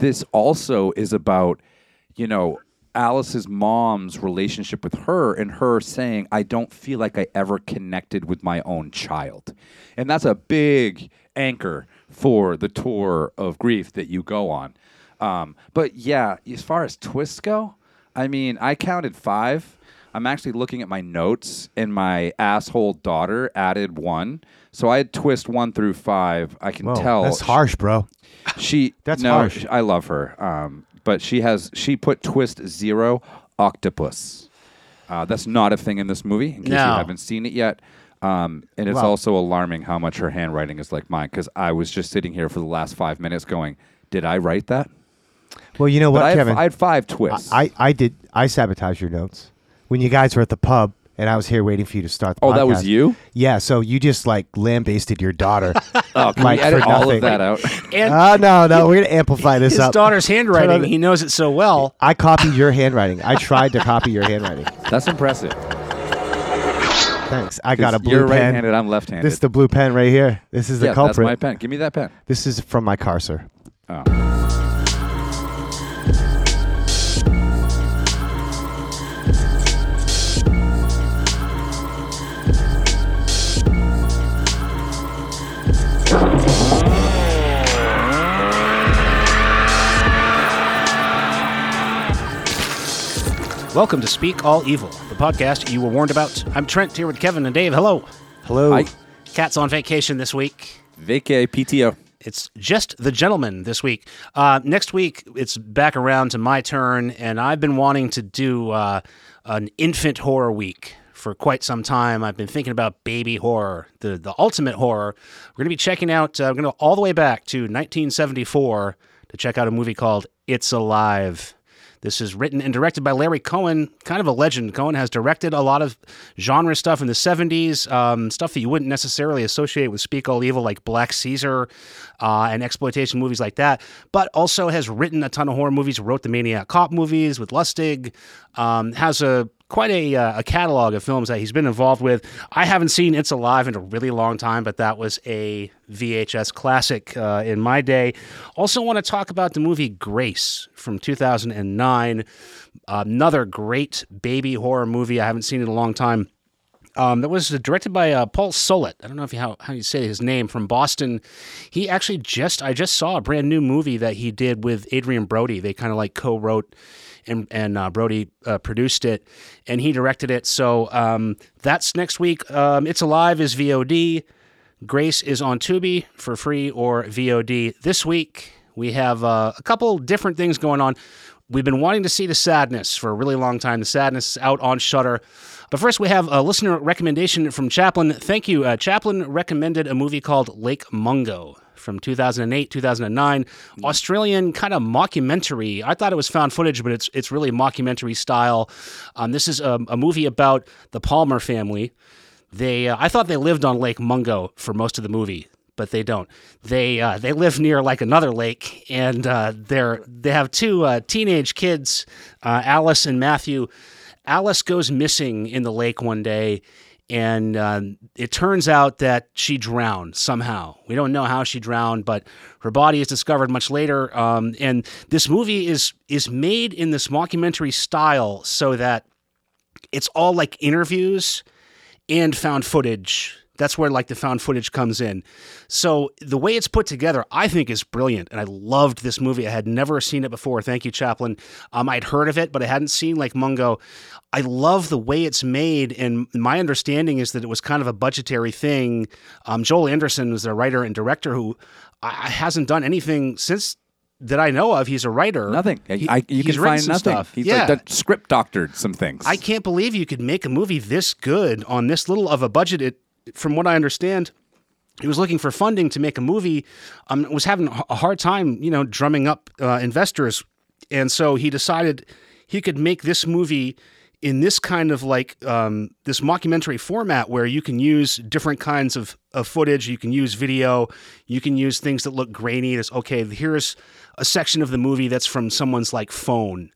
this also is about, you know, Alice's mom's relationship with her and her saying, I don't feel like I ever connected with my own child. And that's a big anchor for the tour of grief that you go on. Um, but yeah, as far as twists go, I mean, I counted five. I'm actually looking at my notes, and my asshole daughter added one. So I had twist one through five. I can Whoa, tell that's harsh, bro. she That's no, harsh. I love her. Um, but she has she put twist zero octopus. Uh, that's not a thing in this movie. In case No. you haven't seen it yet. Um, and it's Wow. also alarming how much her handwriting is like mine because I was just sitting here for the last five minutes going, "Did I write that?" Well, you know But what, I had, Kevin? I had five twists. I, I did. I sabotaged your notes when you guys were at the pub, and I was here waiting for you to start. the oh, that was you. Yeah. So you just like lambasted your daughter. Oh, can Like, we edit for all nothing. of that out? And Ah, no, no. We're gonna amplify this his up. daughter's handwriting, he knows it so well. I copied your handwriting. I tried to copy your handwriting. That's impressive. Thanks. I got a blue You're pen. right-handed. I'm left-handed. This is the blue pen right here. This is the yeah, culprit. that's my pen. Give me that pen. This is from my car, sir. Oh. Welcome to Speak All Evil, the podcast you were warned about. I'm Trent here with Kevin and Dave. Hello. Hello. Hi. Cat's on vacation this week. Vacay PTO. It's just the gentleman this week. Uh, next week, it's back around to my turn, and I've been wanting to do uh, an infant horror week for quite some time. I've been thinking about baby horror, the the ultimate horror. We're going to be checking out. Uh, we're going to go all the way back to 1974 to check out a movie called It's Alive. This is written and directed by Larry Cohen, kind of a legend. Cohen has directed a lot of genre stuff in the 70s, um, stuff that you wouldn't necessarily associate with Speak All Evil, like Black Caesar uh, and exploitation movies like that, but also has written a ton of horror movies, wrote the Maniac Cop movies with Lustig, um, has a quite a, uh, a catalog of films that he's been involved with. I haven't seen It's Alive in a really long time, but that was a VHS classic uh, in my day. Also, want to talk about the movie Grace from 2009. Another great baby horror movie. I haven't seen in a long time. Um, that was directed by uh, Paul Solet. I don't know if you, how how you say his name from Boston. He actually just I just saw a brand new movie that he did with Adrien Brody. They kind of like co-wrote and and uh, Brody uh, produced it and he directed it. So um, that's next week. Um, it's Alive is VOD. Grace is on Tubi for free or VOD. This week we have uh, a couple different things going on. We've been wanting to see The Sadness for a really long time. The Sadness is out on Shudder. But first, we have a listener recommendation from Chaplin. Thank you. Uh, Chaplin recommended a movie called Lake Mungo from 2008, 2009. Australian kind of mockumentary. I thought it was found footage, but it's it's really mockumentary style. Um, this is a, a movie about the Palmer family. They, uh, I thought they lived on Lake Mungo for most of the movie, but they don't. They uh, they live near like another lake, and uh, they're they have two uh, teenage kids, uh, Alice and Matthew. Alice goes missing in the lake one day, and uh, it turns out that she drowned somehow. We don't know how she drowned, but her body is discovered much later. Um, and this movie is is made in this mockumentary style, so that it's all like interviews and found footage. That's where like the found footage comes in. So the way it's put together, I think is brilliant, and I loved this movie. I had never seen it before. Thank you, Chaplin. Um, I'd heard of it, but I hadn't seen Lake Mungo. I love the way it's made, and my understanding is that it was kind of a budgetary thing. Um, Joel Anderson was the writer and director who I, hasn't done anything since that I know of. He's a writer. Nothing. He- I, you he's can find nothing. stuff. He's yeah. like script doctored some things. I can't believe you could make a movie this good on this little of a budget. It, from what I understand, he was looking for funding to make a movie. Um, was having a hard time, you know, drumming up uh, investors, and so he decided he could make this movie in this kind of like um, this mockumentary format where you can use different kinds of, of footage. You can use video. You can use things that look grainy. There's okay. Here's a section of the movie that's from someone's like phone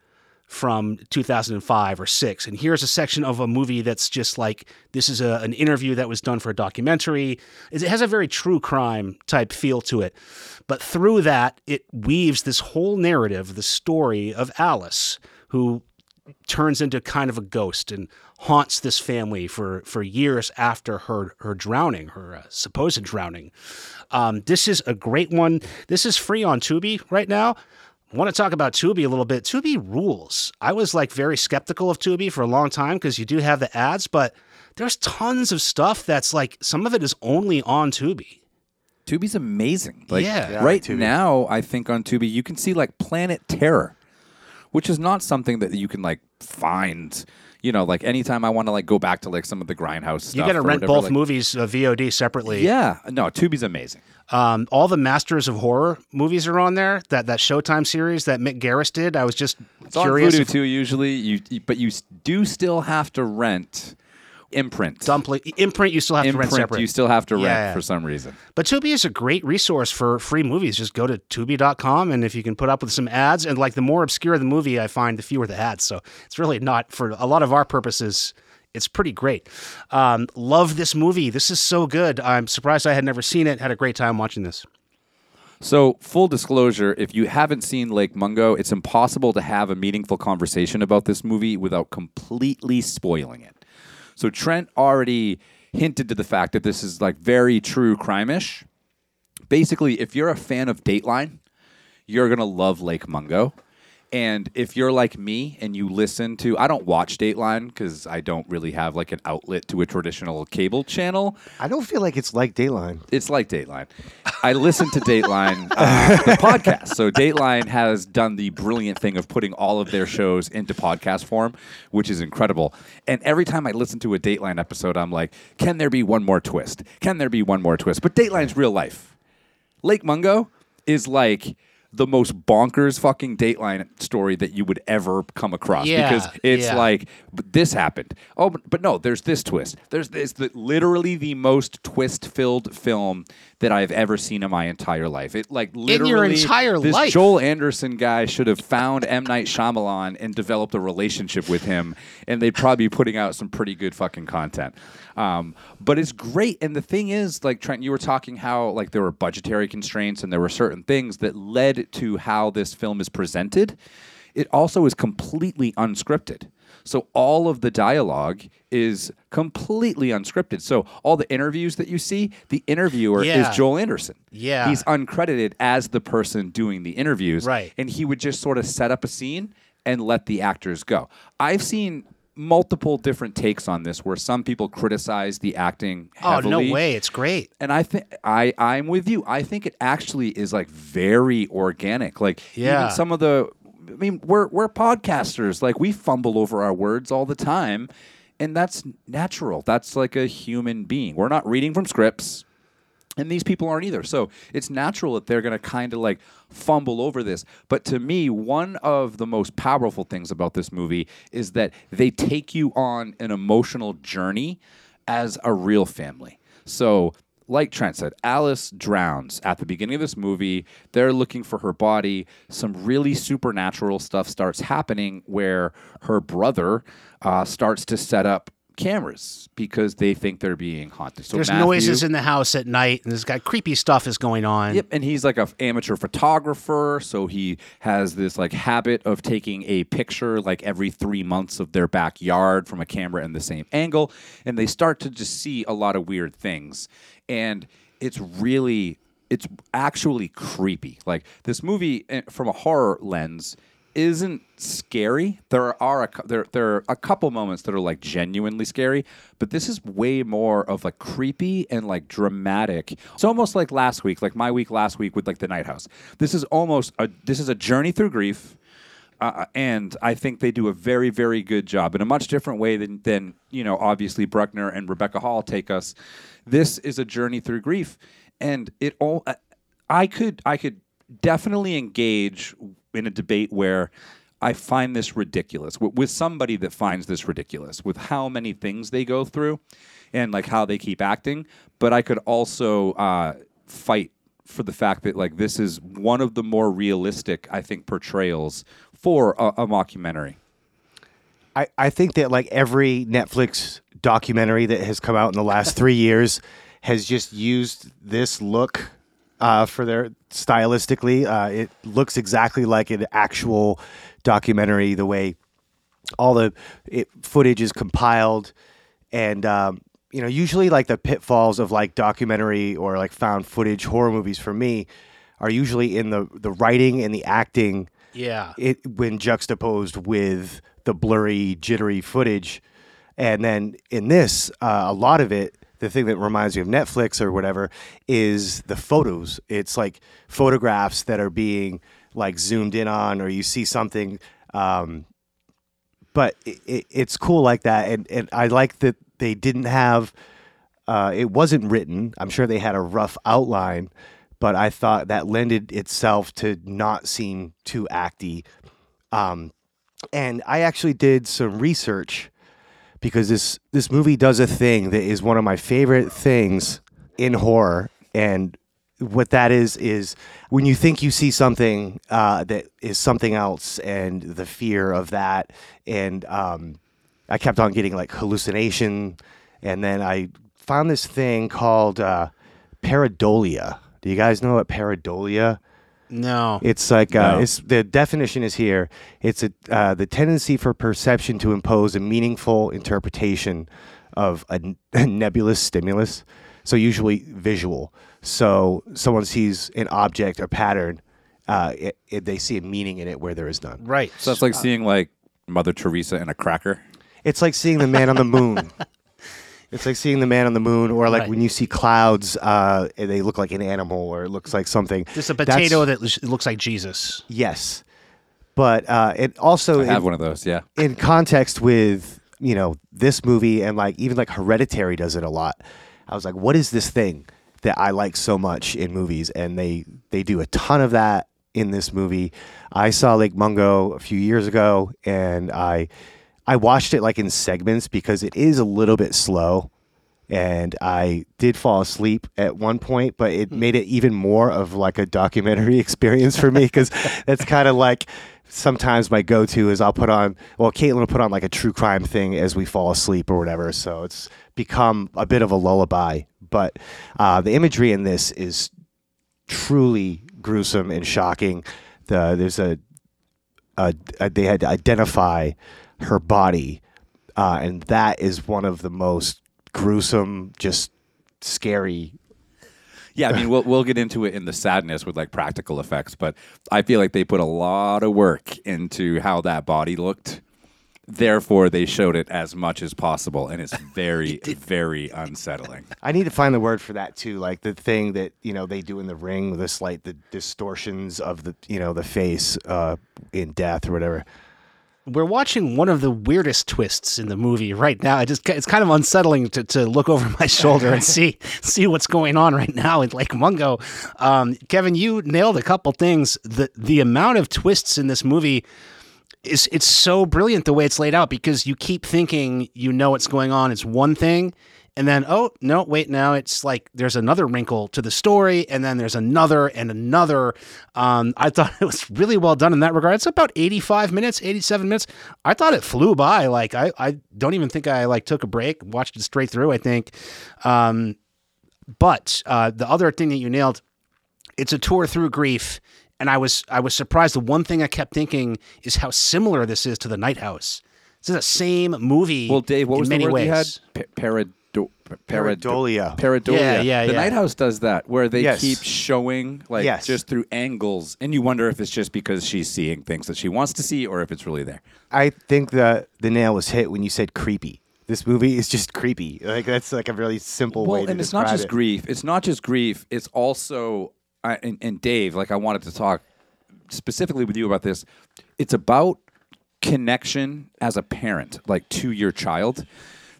from 2005 or 6 and here's a section of a movie that's just like this is a, an interview that was done for a documentary it has a very true crime type feel to it but through that it weaves this whole narrative the story of alice who turns into kind of a ghost and haunts this family for, for years after her, her drowning, her uh, supposed drowning. Um, this is a great one. This is free on Tubi right now. I want to talk about Tubi a little bit. Tubi rules. I was like very skeptical of Tubi for a long time because you do have the ads, but there's tons of stuff that's like some of it is only on Tubi. Tubi's amazing. Like Yeah. Yeah, right like Tubi. now, I think on Tubi you can see like Planet Terror, which is not something that you can like find. You know, like anytime I want to like go back to like some of the grindhouse stuff. You got to rent whatever, both like- movies uh, VOD separately. Yeah, no, Tubi's amazing. Um, all the Masters of Horror movies are on there. That that Showtime series that Mick Garris did. I was just It's on curious. Vudu if too. Usually, you- but you do still have to rent imprint. Dumpling imprint you still have to rent imprint separate. you still have to rent Yeah. for some reason. But Tubi is a great resource for free movies. Just go to tubi.com and if you can put up with some ads and like the more obscure the movie, I find the fewer the ads. So it's really not for a lot of our purposes. It's pretty great. Um, love this movie. This is so good. I'm surprised I had never seen it. Had a great time watching this. So, full disclosure, if you haven't seen Lake Mungo, it's impossible to have a meaningful conversation about this movie without completely spoiling it. So, Trent already hinted to the fact that this is like very true crime-ish. Basically, if you're a fan of Dateline, you're to love Lake Mungo. And if you're like me and you listen to, I don't watch Dateline because I don't really have like an outlet to a traditional cable channel. I don't feel like it's like Dateline. It's like Dateline. I listen to Dateline, uh, the podcast. So Dateline has done the brilliant thing of putting all of their shows into podcast form, which is incredible. And every time I listen to a Dateline episode, I'm like, can there be one more twist? Can there be one more twist? But Dateline's real life. Lake Mungo is like the most bonkers fucking Dateline story that you would ever come across Yeah, because it's yeah. like but this happened. Oh, but, but no, there's this twist. There's this the, literally the most twist-filled film that I've ever seen in my entire life. It like literally your entire this life. Joel Anderson guy should have found M Night Shyamalan and developed a relationship with him, and they'd probably be putting out some pretty good fucking content. Um, but it's great, and the thing is, like Trent, you were talking how like there were budgetary constraints and there were certain things that led to how this film is presented. It also is completely unscripted. So all of the dialogue is completely unscripted. So all the interviews that you see, the interviewer Yeah. is Joel Anderson. Yeah. He's uncredited as the person doing the interviews. Right. And he would just sort of set up a scene and let the actors go. I've seen multiple different takes on this where some people criticize the acting Oh no way! It's great. And I think I I'm with you. I think it actually is like very organic. Like Yeah. even some of the I mean, we're we're podcasters. Like we fumble over our words all the time. And that's natural. That's like a human being. We're not reading from scripts. And these people aren't either. So it's natural that they're going to kind of like fumble over this. But to me, one of the most powerful things about this movie is that they take you on an emotional journey as a real family. So, like Trent said, Alice drowns at the beginning of this movie. They're looking for her body. Some really supernatural stuff starts happening where her brother uh, starts to set up cameras because they think they're being haunted. So There's Matthew- noises in the house at night, and there's got creepy stuff is going on. Yep, and he's like a f- amateur photographer, so he has this like habit of taking a picture like every three months of their backyard from a camera in the same angle, and they start to just see a lot of weird things, and it's really it's actually creepy. Like this movie eh, from a horror lens isn't scary. There are a, there there are a couple moments that are like genuinely scary, but this is way more of like creepy and like dramatic. It's almost like last week, like my week last week with like the Night House. This is almost a this is a journey through grief. Uh, and I think they do a very, very good job in a much different way than, than you know, obviously Bruckner and Rebecca Hall take us. This is a journey through grief, and it all. I- I could, I could definitely engage in a debate where I find this ridiculous with, somebody that finds this ridiculous with how many things they go through, and like how they keep acting. But I could also uh, fight for the fact that like this is one of the more realistic, I think, portrayals for a, a mockumentary. I, I think that like every Netflix documentary that has come out in the last three years has just used this look uh, for their stylistically. Uh, it looks exactly like an actual documentary. The way all the it, footage is compiled, and um, you know, usually like the pitfalls of like documentary or like found footage horror movies for me are usually in the the writing and the acting Yeah. it when juxtaposed with the blurry, jittery footage. And then in this, uh, a lot of it, the thing that reminds me of Netflix or whatever, is the photos. It's like photographs that are being like zoomed in on, or you see something. Um, but it, it, it's cool like that, and and I like that they didn't have. Uh, it wasn't written. I'm sure they had a rough outline, but I thought that lended itself to not seem too acty. Um, and I actually did some research because this this movie does a thing that is one of my favorite things in horror, and what that is is when you think you see something uh, that is something else, and the fear of that, and um, I kept on getting like hallucination, and then I found this thing called uh, pareidolia. Do you guys know what pareidolia? No. It's like uh, No. it's the definition is here. It's a uh, the tendency for perception to impose a meaningful interpretation of a nebulous stimulus. So usually visual. So someone sees an object or pattern, uh, it, it, they see a meaning in it where there is none. right. So that's like seeing like Mother Teresa in a cracker. It's like seeing the man on the moon. It's like seeing the man on the moon, or like Right. when you see clouds, uh, and they look like an animal, or it looks like something. Just a That's- potato that l- looks like Jesus. Yes, but uh, it also I have in- one of those. Yeah. in context with you know this movie and like even like Hereditary does it a lot. I was like, what is this thing that I like so much in movies? And they they do a ton of that in this movie. I saw Lake Mungo a few years ago, and I I watched it like in segments because it is a little bit slow. And I did fall asleep at one point, but it made it even more of like a documentary experience for me because that's kind of like sometimes my go-to is I'll put on well Caitlin will put on like a true crime thing as we fall asleep or whatever so it's become a bit of a lullaby but uh, the imagery in this is truly gruesome and shocking the there's a, a, a they had to identify her body uh, and that is one of the most gruesome just scary Yeah, I mean, we'll we'll get into it in the sadness with like practical effects, but I feel like they put a lot of work into how that body looked. Therefore, they showed it as much as possible, and it's very, very unsettling. I need to find the word for that too, like the thing that you know they do in the ring with this like the distortions of the you know the face uh, in death or whatever. We're watching one of the weirdest twists in the movie right now. I just it's kind of unsettling to, to look over my shoulder and see see what's going on right now in Lake Mungo. Um, Kevin, you nailed a couple things. The the amount of twists in this movie is it's so brilliant the way it's laid out because you keep thinking you know what's going on. It's one thing, and then oh no, wait, now it's like there's another wrinkle to the story, and then there's another and another. Um, I thought it was really well done in that regard. It's about 85 minutes, 87 minutes. I thought it flew by. Like I, I don't even think I like took a break, watched it straight through. I think, um, but uh, the other thing that you nailed, it's a tour through grief and I was I was surprised. The one thing I kept thinking is how similar this is to the Night House. This is the same movie. Well, Dave, what in was the word ways. you had? Pa- parado- parado- Pareidolia. Pareidolia. Yeah, yeah, The yeah. Night House does that, where they Yes. keep showing like Yes. just through angles, and you wonder if it's just because she's seeing things that she wants to see, or if it's really there. I think the the nail was hit when you said creepy. This movie is just creepy. Like that's like a really simple way Well, to and it's not describe just it. grief. It's not just grief. It's also, I and, and Dave, like I wanted to talk specifically with you about this. It's about connection as a parent, like to your child.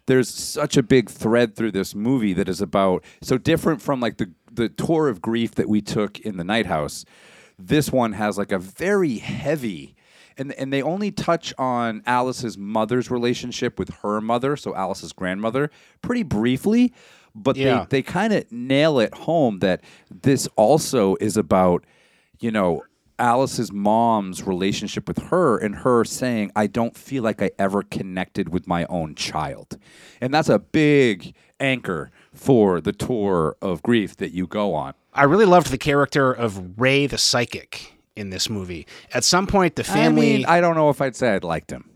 There's such a big thread through this movie that is about so different from like the the tour of grief that we took in the Night House. This one has like a very heavy and and they only touch on Alice's mother's relationship with her mother, so Alice's grandmother, pretty briefly, but Yeah. they they kind of nail it home that this also is about, you know, Alice's mom's relationship with her and her saying, I don't feel like I ever connected with my own child. And that's a big anchor for the tour of grief that you go on. I really loved the character of Ray the psychic in this movie. At some point, the family. I mean, I don't know if I'd say I'd liked him.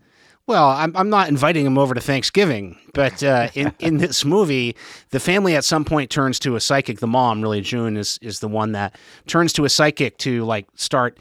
Well, I'm, I'm not inviting him over to Thanksgiving, but uh, in, in this movie, the family at some point turns to a psychic. The mom, really, June, is, is the one that turns to a psychic to like start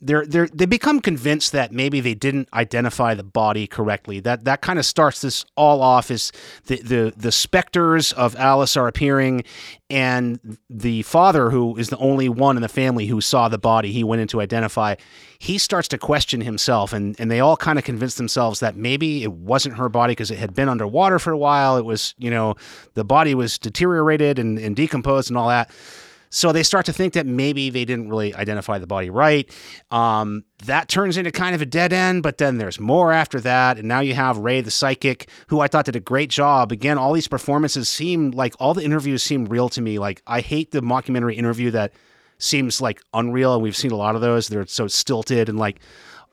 they're they they become convinced that maybe they didn't identify the body correctly. That that kind of starts this all off. Is the the the specters of Alice are appearing, and the father, who is the only one in the family who saw the body, he went in to identify. He starts to question himself, and and they all kind of convince themselves that maybe it wasn't her body because it had been underwater for a while. It was you know the body was deteriorated and, and decomposed and all that. So they start to think that maybe they didn't really identify the body right. Um, that turns into kind of a dead end, but then there's more after that. And now you have Ray the psychic, who I thought did a great job. Again, all these performances seem like all the interviews seem real to me. Like, I hate the mockumentary interview that seems like unreal. And we've seen a lot of those. They're so stilted and like,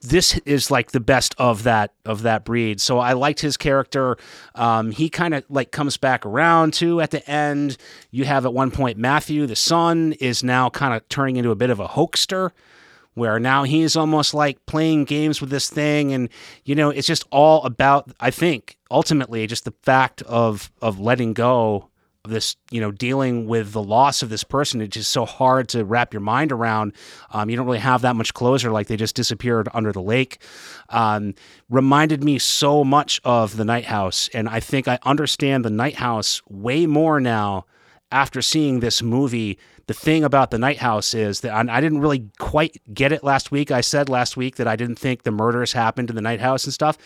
this is like the best of that of that breed. So I liked his character. Um, he kind of like comes back around too at the end. You have at one point Matthew, the son, is now kind of turning into a bit of a hoaxster, where now he's almost like playing games with this thing, and you know it's just all about. I think ultimately just the fact of of letting go this, you know, dealing with the loss of this person, it's just so hard to wrap your mind around. Um, you don't really have that much closure, like they just disappeared under the lake. Um, reminded me so much of the Night House, and I think I understand the Night House way more now after seeing this movie. The thing about the Night House is that I didn't really quite get it last week. I said last week that I didn't think the murders happened in the Night House and stuff,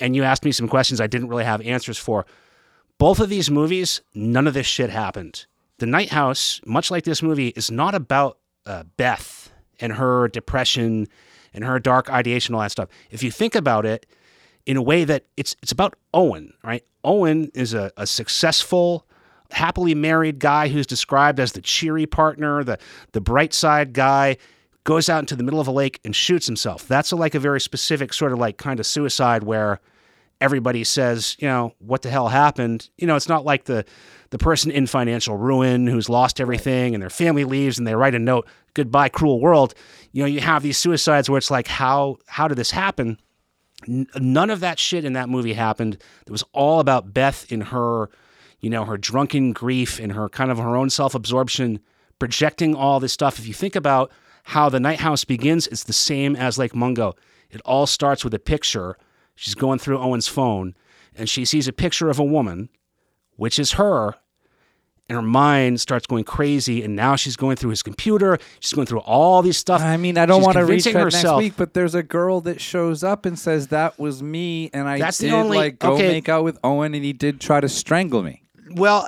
and you asked me some questions I didn't really have answers for. Both of these movies, none of this shit happened. The Night House, much like this movie, is not about uh, Beth and her depression and her dark ideation, all that stuff. If you think about it in a way that it's it's about Owen, right? Owen is a, a successful, happily married guy who's described as the cheery partner, the the bright side guy, goes out into the middle of a lake and shoots himself. That's a, like a very specific sort of like kind of suicide where everybody says, you know, what the hell happened? You know, it's not like the the person in financial ruin who's lost everything and their family leaves and they write a note, goodbye cruel world. You know, you have these suicides where it's like how how did this happen? N- none of that shit in that movie happened. It was all about Beth in her, you know, her drunken grief and her kind of her own self-absorption projecting all this stuff. If you think about how the Night House begins, it's the same as Lake Mungo. It all starts with a picture She's going through Owen's phone and she sees a picture of a woman, which is her, and her mind starts going crazy. And now she's going through his computer. She's going through all these stuff. I mean, I don't want to reach that herself. next week, but there's a girl that shows up and says that was me, and I That's the did only- like go okay. make out with Owen, and he did try to strangle me. Well,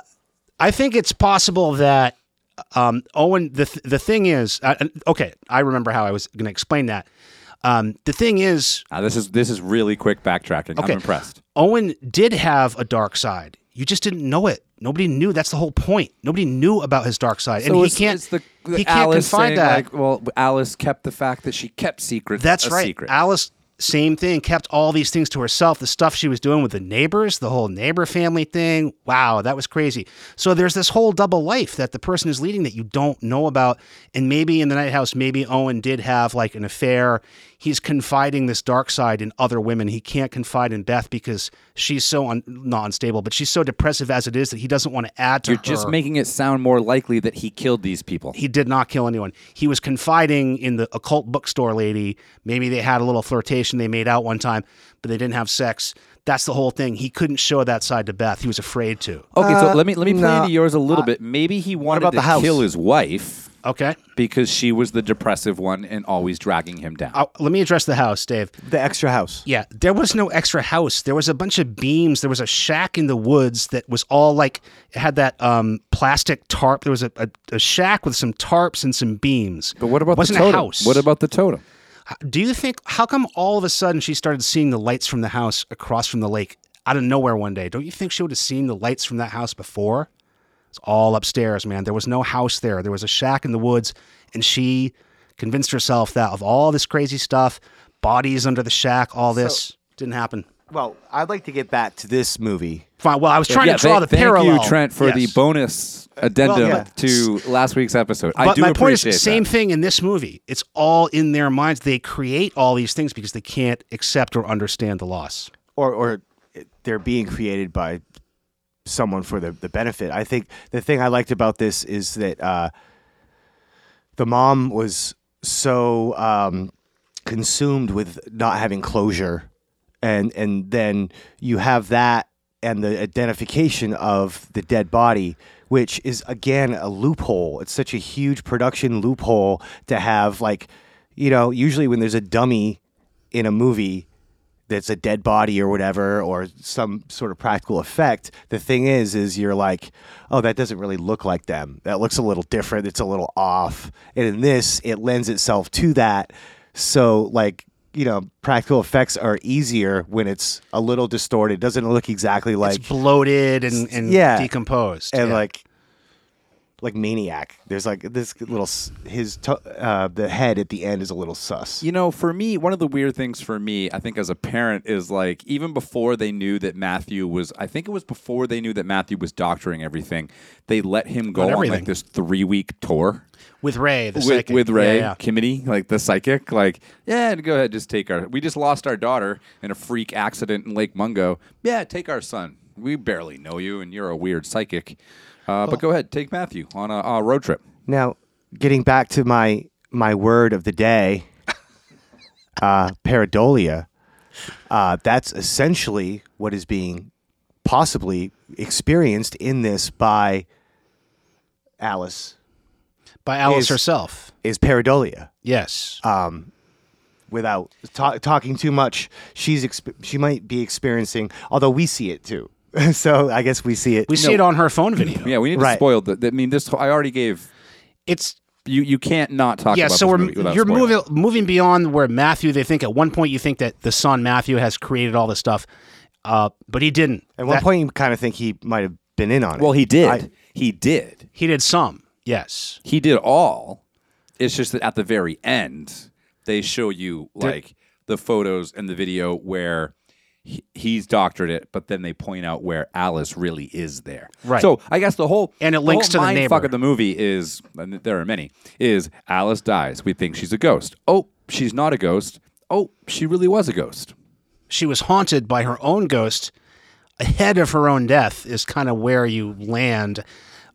I think it's possible that um, Owen. The th- the thing is, uh, okay, I remember how I was going to explain that. Um, the thing is, Now, this is this is really quick backtracking. Okay. I'm impressed. Owen did have a dark side. You just didn't know it. Nobody knew. That's the whole point. Nobody knew about his dark side, and so he can't. the, the he can't Alice confide that. Like, well, Alice kept the fact that she kept secrets. That's right. Secret. Alice, same thing, kept all these things to herself. The stuff she was doing with the neighbors, the whole neighbor family thing. Wow, that was crazy. So there's this whole double life that the person is leading that you don't know about. And maybe in the night house, maybe Owen did have like an affair. He's confiding this dark side in other women. He can't confide in Beth because she's so un- not unstable, but she's so depressive as it is that he doesn't want to add to You're her. just making it sound more likely that he killed these people. He did not kill anyone. He was confiding in the occult bookstore lady. Maybe they had a little flirtation. They made out one time, but they didn't have sex. That's the whole thing. He couldn't show that side to Beth. He was afraid to. Okay, so Uh, let me let me play no, into yours a little bit. Maybe he wanted about to the house? kill his wife Okay. because she was the depressive one and always dragging him down. Uh, let me address the house, Dave. The extra house. Yeah, there was no extra house. There was a bunch of beams. There was a shack in the woods that was all like it had that um, plastic tarp. There was a, a, a shack with some tarps and some beams. but what about it wasn't the totem? a house? What about the totem? Do you think how come all of a sudden she started seeing the lights from the house across from the lake out of nowhere one day? Don't you think she would have seen the lights from that house before? It's all upstairs, man. There was no house there. There was a shack in the woods, and she convinced herself that of all this crazy stuff, bodies under the shack, all this didn't happen. Well, I'd like to get back to this movie. Fine. Well, I was trying yeah, to draw thank, the parallel. Thank you, Trent, for the bonus uh, addendum yeah. to last week's episode. I But do my point is, appreciate same thing in this movie. It's all in their minds. They create all these things because they can't accept or understand the loss. or or they're being created by someone for the, the benefit. I think the thing I liked about this is that uh, the mom was so um, consumed with not having closure, and and then you have that and the identification of the dead body. Which is again a loophole. It's such a huge production loophole to have, like, you know, usually when there's a dummy in a movie, that's a dead body or whatever or some sort of practical effect the thing is is you're like oh that doesn't really look like them that looks a little different it's a little off and in this it lends itself to that so like you know practical effects are easier when it's a little distorted it doesn't look exactly like it's bloated and, and yeah. decomposed. and Yeah. like like maniac there's like this little his to- uh the head at the end is a little sus You know, for me, one of the weird things for me, I think as a parent, is like even before they knew that Matthew was, I think it was before they knew that Matthew was doctoring everything, they let him go on like this three week tour with Ray, the with, psychic. with Ray Yeah, yeah. Kemeny, like the psychic. Like, yeah, go ahead, just take our. We just lost our daughter in a freak accident in Lake Mungo. Yeah, take our son. We barely know you, and you're a weird psychic. Uh, but go ahead, take Matthew on a, a road trip. Now, getting back to my my word of the day, uh, pareidolia. Uh, that's essentially what is being possibly experienced in this by Alice By Alice is- herself. is pareidolia. Yes. Without ta- talking too much, she's exp- she might be experiencing. Although we see it too, so I guess we see it. we see it on her phone video. Yeah, we need to Right. spoil the. I mean, this. I already gave. It's You you can't not talk yeah. about So this we're movie without you're spoiling. moving moving beyond where Matthew. They think at one point you think that the son Matthew has created all this stuff, uh, but he didn't. At one That- point, you kind of think he might have been in on it. Well, he did. I- he did. he did some. Yes. He did all. It's just that at the very end, they show you like the photos and the video where he, he's doctored it, but then they point out where Alice really is there. Right. So I guess the whole And it the links whole to the neighbor. fuck of the movie is, and there are many, is Alice dies. We think she's a ghost. Oh, she's not a ghost. Oh, she really was a ghost. she was haunted by her own ghost ahead of her own death is kind of where you land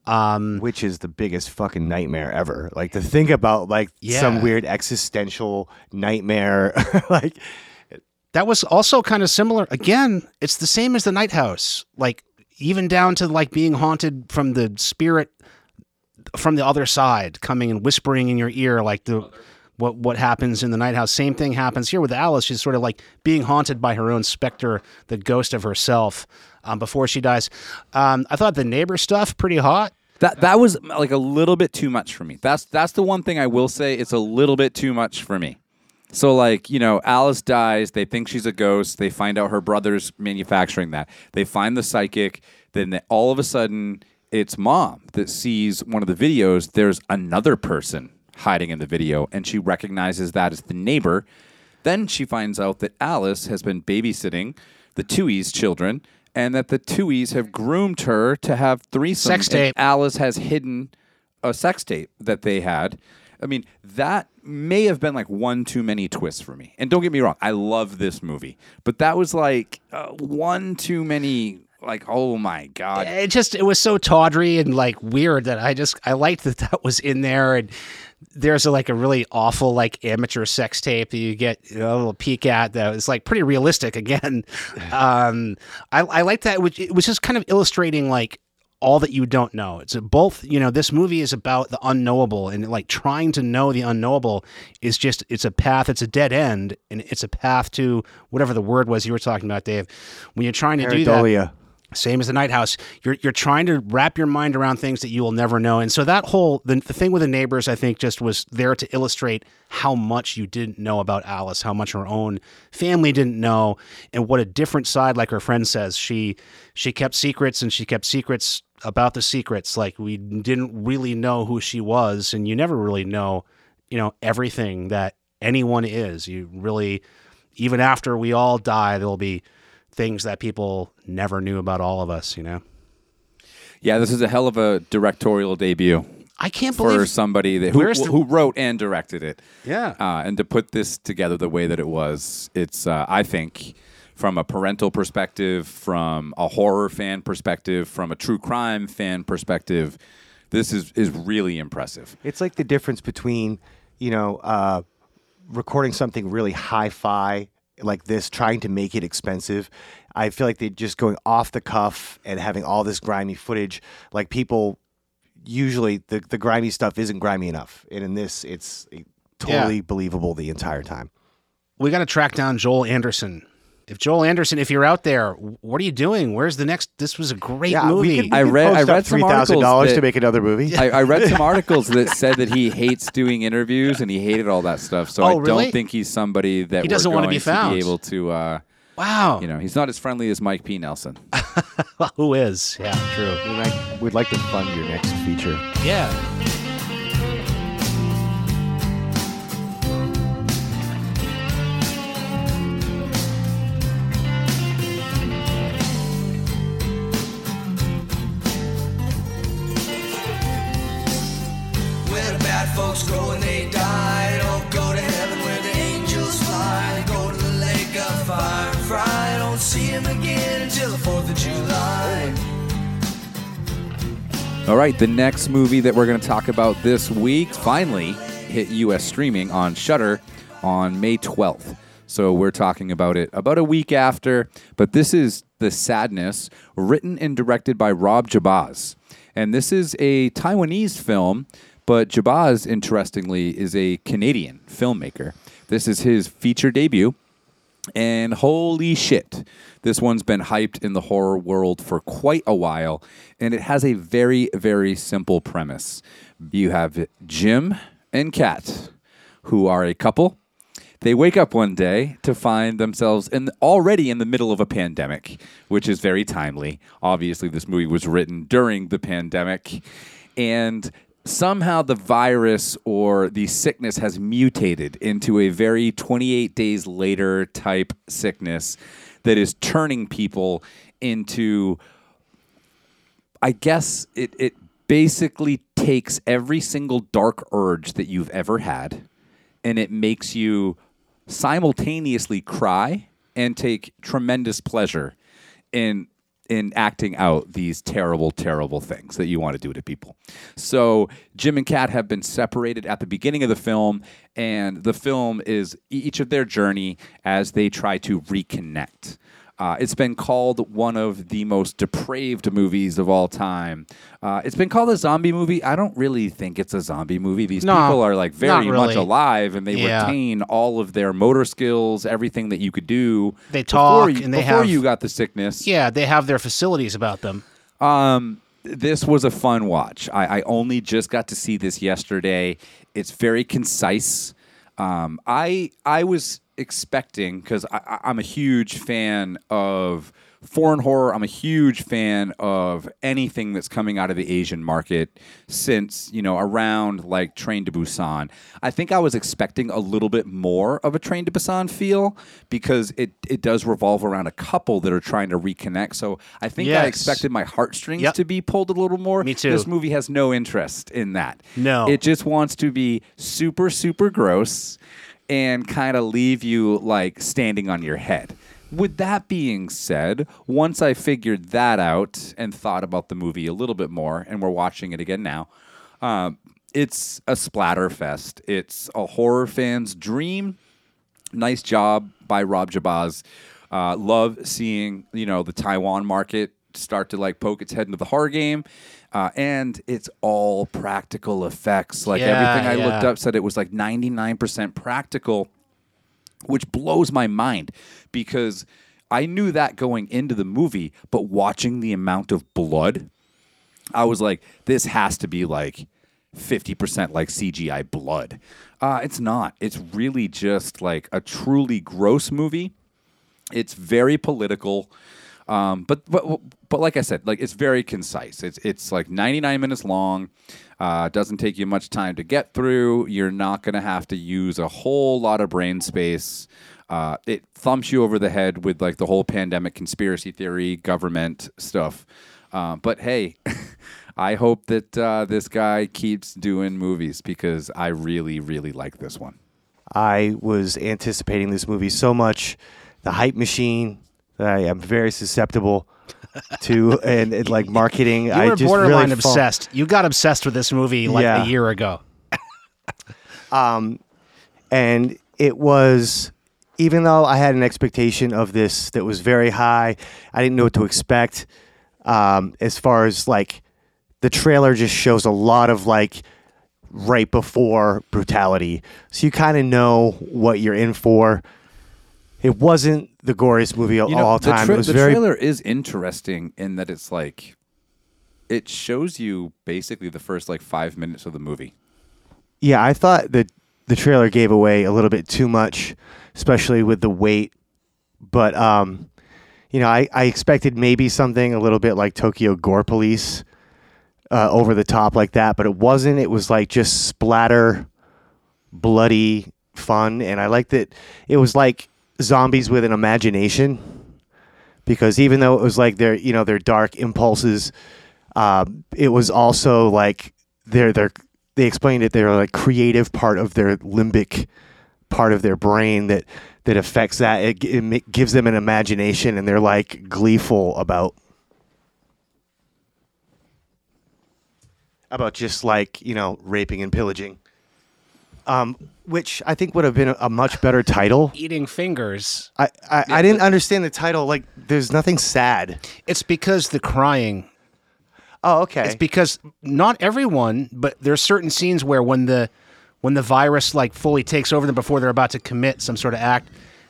um, which is the biggest fucking nightmare ever. Like to think about like Yeah. some weird existential nightmare. like that was also kind of similar again it's the same as the night house like even down to like being haunted from the spirit from the other side coming and whispering in your ear like the what what happens in the night house same thing happens here with alice she's sort of like being haunted by her own specter the ghost of herself um, before she dies um, i thought the neighbor stuff pretty hot That that was like a little bit too much for me. That's that's the one thing I will say. It's a little bit too much for me. So like you know, Alice dies. They think she's a ghost. They find out her brother's manufacturing that. They find the psychic. Then all of a sudden, it's mom that sees one of the videos. There's another person hiding in the video, and she recognizes that as the neighbor. Then she finds out that Alice has been babysitting the Tooheys children, and that the Tooheys have groomed her to have threesomes. Sex tape. Alice has hidden a sex tape that they had. I mean, that may have been like one too many twists for me. And don't get me wrong, I love this movie, but that was like uh, one too many. Like, oh my god, it just it was so tawdry and like weird that I just I liked that that was in there and there's a, like a really awful like amateur sex tape that you get you know, a little peek at that was like pretty realistic again. Um, I I like that which it was just kind of illustrating like all that you don't know. It's a, both, you know, this movie is about the unknowable and like trying to know the unknowable is just it's a path, it's a dead end and it's a path to whatever the word was you were talking about, Dave. When you're trying to do that, same as the night house you're, you're trying to wrap your mind around things that you will never know and so that whole the, the thing with the neighbors i think just was there to illustrate how much you didn't know about alice how much her own family didn't know and what a different side like her friend says she she kept secrets and she kept secrets about the secrets like we didn't really know who she was and you never really know you know everything that anyone is. You really, even after we all die, there'll be things that people never knew about all of us. You know. Yeah, this is a hell of a directorial debut I can't for believe. somebody that who, the- who wrote and directed it. Yeah. uh, and to put this together the way that it was, it's uh, I think from a parental perspective, from a horror fan perspective, from a true crime fan perspective, this is is really impressive. It's like the difference between, you know, uh, recording something really hi-fi like this, trying to make it expensive. I feel like they're just going off the cuff and having all this grimy footage. Like people, usually the the grimy stuff isn't grimy enough, and in this, it's totally believable the entire time. we got to track down Joel Anderson. If Joel Anderson, if you're out there, what are you doing? Where's the next? This was a great Yeah, movie. we could, we I read- I post up read three thousand dollars to make another movie. I, I read some articles that said that he hates doing interviews and he hated all that stuff. So Oh, I really? don't think he's somebody that He doesn't we're wanna be found. be able to. Uh, wow. you know, he's not as friendly as Mike P. Nelson. Who is? Yeah, true. We'd like, we'd like to fund your next feature. Yeah. All right, the next movie that we're going to talk about this week finally hit U.S. streaming on Shudder on May 12th. So we're talking about it about a week after, but this is The Sadness, written and directed by Rob Jabbaz. And this is a Taiwanese film, but Jabbaz, interestingly, is a Canadian filmmaker. This is his feature debut. And holy shit, this one's been hyped in the horror world for quite a while. And it has a very, very simple premise. You have Jim and Kat, who are a couple. They wake up one day to find themselves in already in the middle of a pandemic, which is very timely. Obviously, this movie was written during the pandemic. And somehow the virus or the sickness has mutated into a very 28 days later type sickness that is turning people into I guess it, it basically takes every single dark urge that you've ever had and it makes you simultaneously cry and take tremendous pleasure in in acting out these terrible, terrible things that you want to do to people. So Jim and Kat have been separated at the beginning of the film, and the film is each of their journey as they try to reconnect. Uh, it's been called one of the most depraved movies of all time. Uh, it's been called a zombie movie. I don't really think it's a zombie movie. These No, people are like very not much alive, and they Yeah. retain all of their motor skills, everything that you could do. They before talk you, and they before have- you got the sickness. Yeah, they have their facilities about them. Um, this was a fun watch. I, I only just got to see this yesterday. It's very concise. Um, I I was expecting because I, I'm a huge fan of foreign horror. I'm a huge fan of anything that's coming out of the Asian market since you know around like Train to Busan. I think I was expecting a little bit more of a Train to Busan feel because it it does revolve around a couple that are trying to reconnect. So I think I expected my heartstrings Yep. to be pulled a little more. Me too. This movie has no interest in that. No. It just wants to be super, super gross and kind of leave you like standing on your head. With that being said, once I figured that out and thought about the movie a little bit more, and we're watching it again now, um, it's a splatter fest. It's a horror fan's dream nice job by Rob Jabbaz. Uh, love seeing you know the Taiwan market start to like poke its head into the horror game, uh, and it's all practical effects. Like Yeah, everything I looked up said it was like ninety nine percent practical, which blows my mind because I knew that going into the movie, but watching the amount of blood. I was like, this has to be like 50% like CGI blood. Uh, it's not. It's really just like a truly gross movie. It's very political. Um, but but but like I said, like it's very concise. It's it's like 99 minutes long. Uh, doesn't take you much time to get through. You're not to have to use a whole lot of brain space. Uh, it thumps you over the head with like the whole pandemic conspiracy theory, government stuff. Uh, but hey, I hope that uh, this guy keeps doing movies because I really, really like this one. I was anticipating this movie so much, the hype machine I am very susceptible to, and, and like marketing. You I were just borderline really fall- obsessed. You got obsessed with this movie like Yeah. a year ago. um, and it was even though I had an expectation of this that was very high, I didn't know what to expect. Um, as far as like the trailer just shows a lot of like right before brutality, so you kind of know what you're in for. It wasn't the goriest movie of You know, all the, time. tra- it was the very trailer is interesting in that it's like it shows you basically the first like five minutes of the movie. Yeah, I thought that the trailer gave away a little bit too much, especially with the weight. But um, you know, I, I expected maybe something a little bit like Tokyo Gore Police, uh, over the top like that, but it wasn't. It was like just splatter, bloody fun, and I liked that it was like zombies with an imagination. Because even though it was like their you know their dark impulses, um, it was also like their their they explained it they're like creative part of their limbic part of their brain that that affects that it, it gives them an imagination and they're like gleeful about about just like you know raping and pillaging um which i think would have been a, a much better title Eating fingers. I, I, I didn't understand the title like there's nothing sad It's because the crying. oh okay It's because not everyone, but there's certain scenes where when the when the virus like fully takes over them before they're about to commit some sort of act,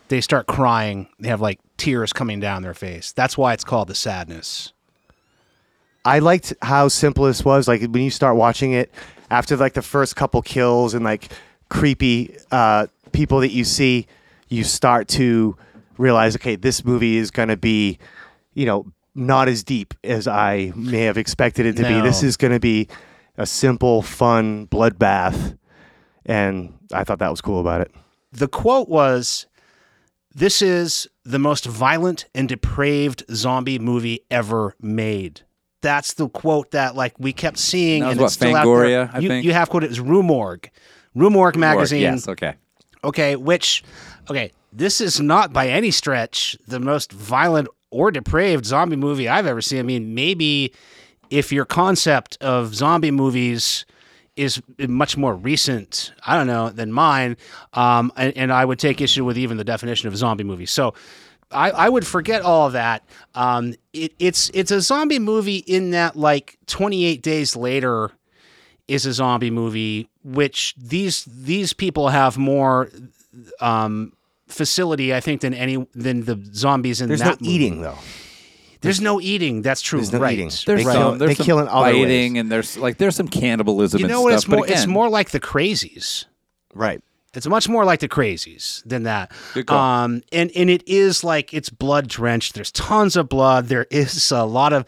they start crying. They have like tears coming down their face. That's why it's called the sadness. I liked how simple this was. Like when you start watching it, after like the first couple kills and like creepy uh, people that you see, you start to realize, okay, this movie is going to be, you know, not as deep as I may have expected it to be. This is going to be a simple, fun bloodbath, and I thought that was cool about it. The quote was This is the most violent and depraved zombie movie ever made. That's the quote that like we kept seeing, That was and what, it's still Fangoria, out there. I you, think? you have quoted it as Rue Morgue. Rumorg magazine. Yes, okay. Okay, which, okay, this is not by any stretch the most violent or depraved zombie movie I've ever seen. I mean, maybe if your concept of zombie movies is much more recent, I don't know, than mine, um, and, and I would take issue with even the definition of zombie movie. So. I, I would forget all of that. Um, it, it's it's a zombie movie in that like 28 days later, is a zombie movie, which these these people have more um, facility, I think, than any than the zombies in There's no that movie. eating though. There's no eating. That's true. There's no right. eating. There's They some, kill- there's they some kill in other ways. biting, and there's like there's some cannibalism You and know what? stuff. It's more. but It's more like the crazies. Right. It's much more like the crazies than that. Um, and and it is like it's blood drenched. There's tons of blood. There is a lot of.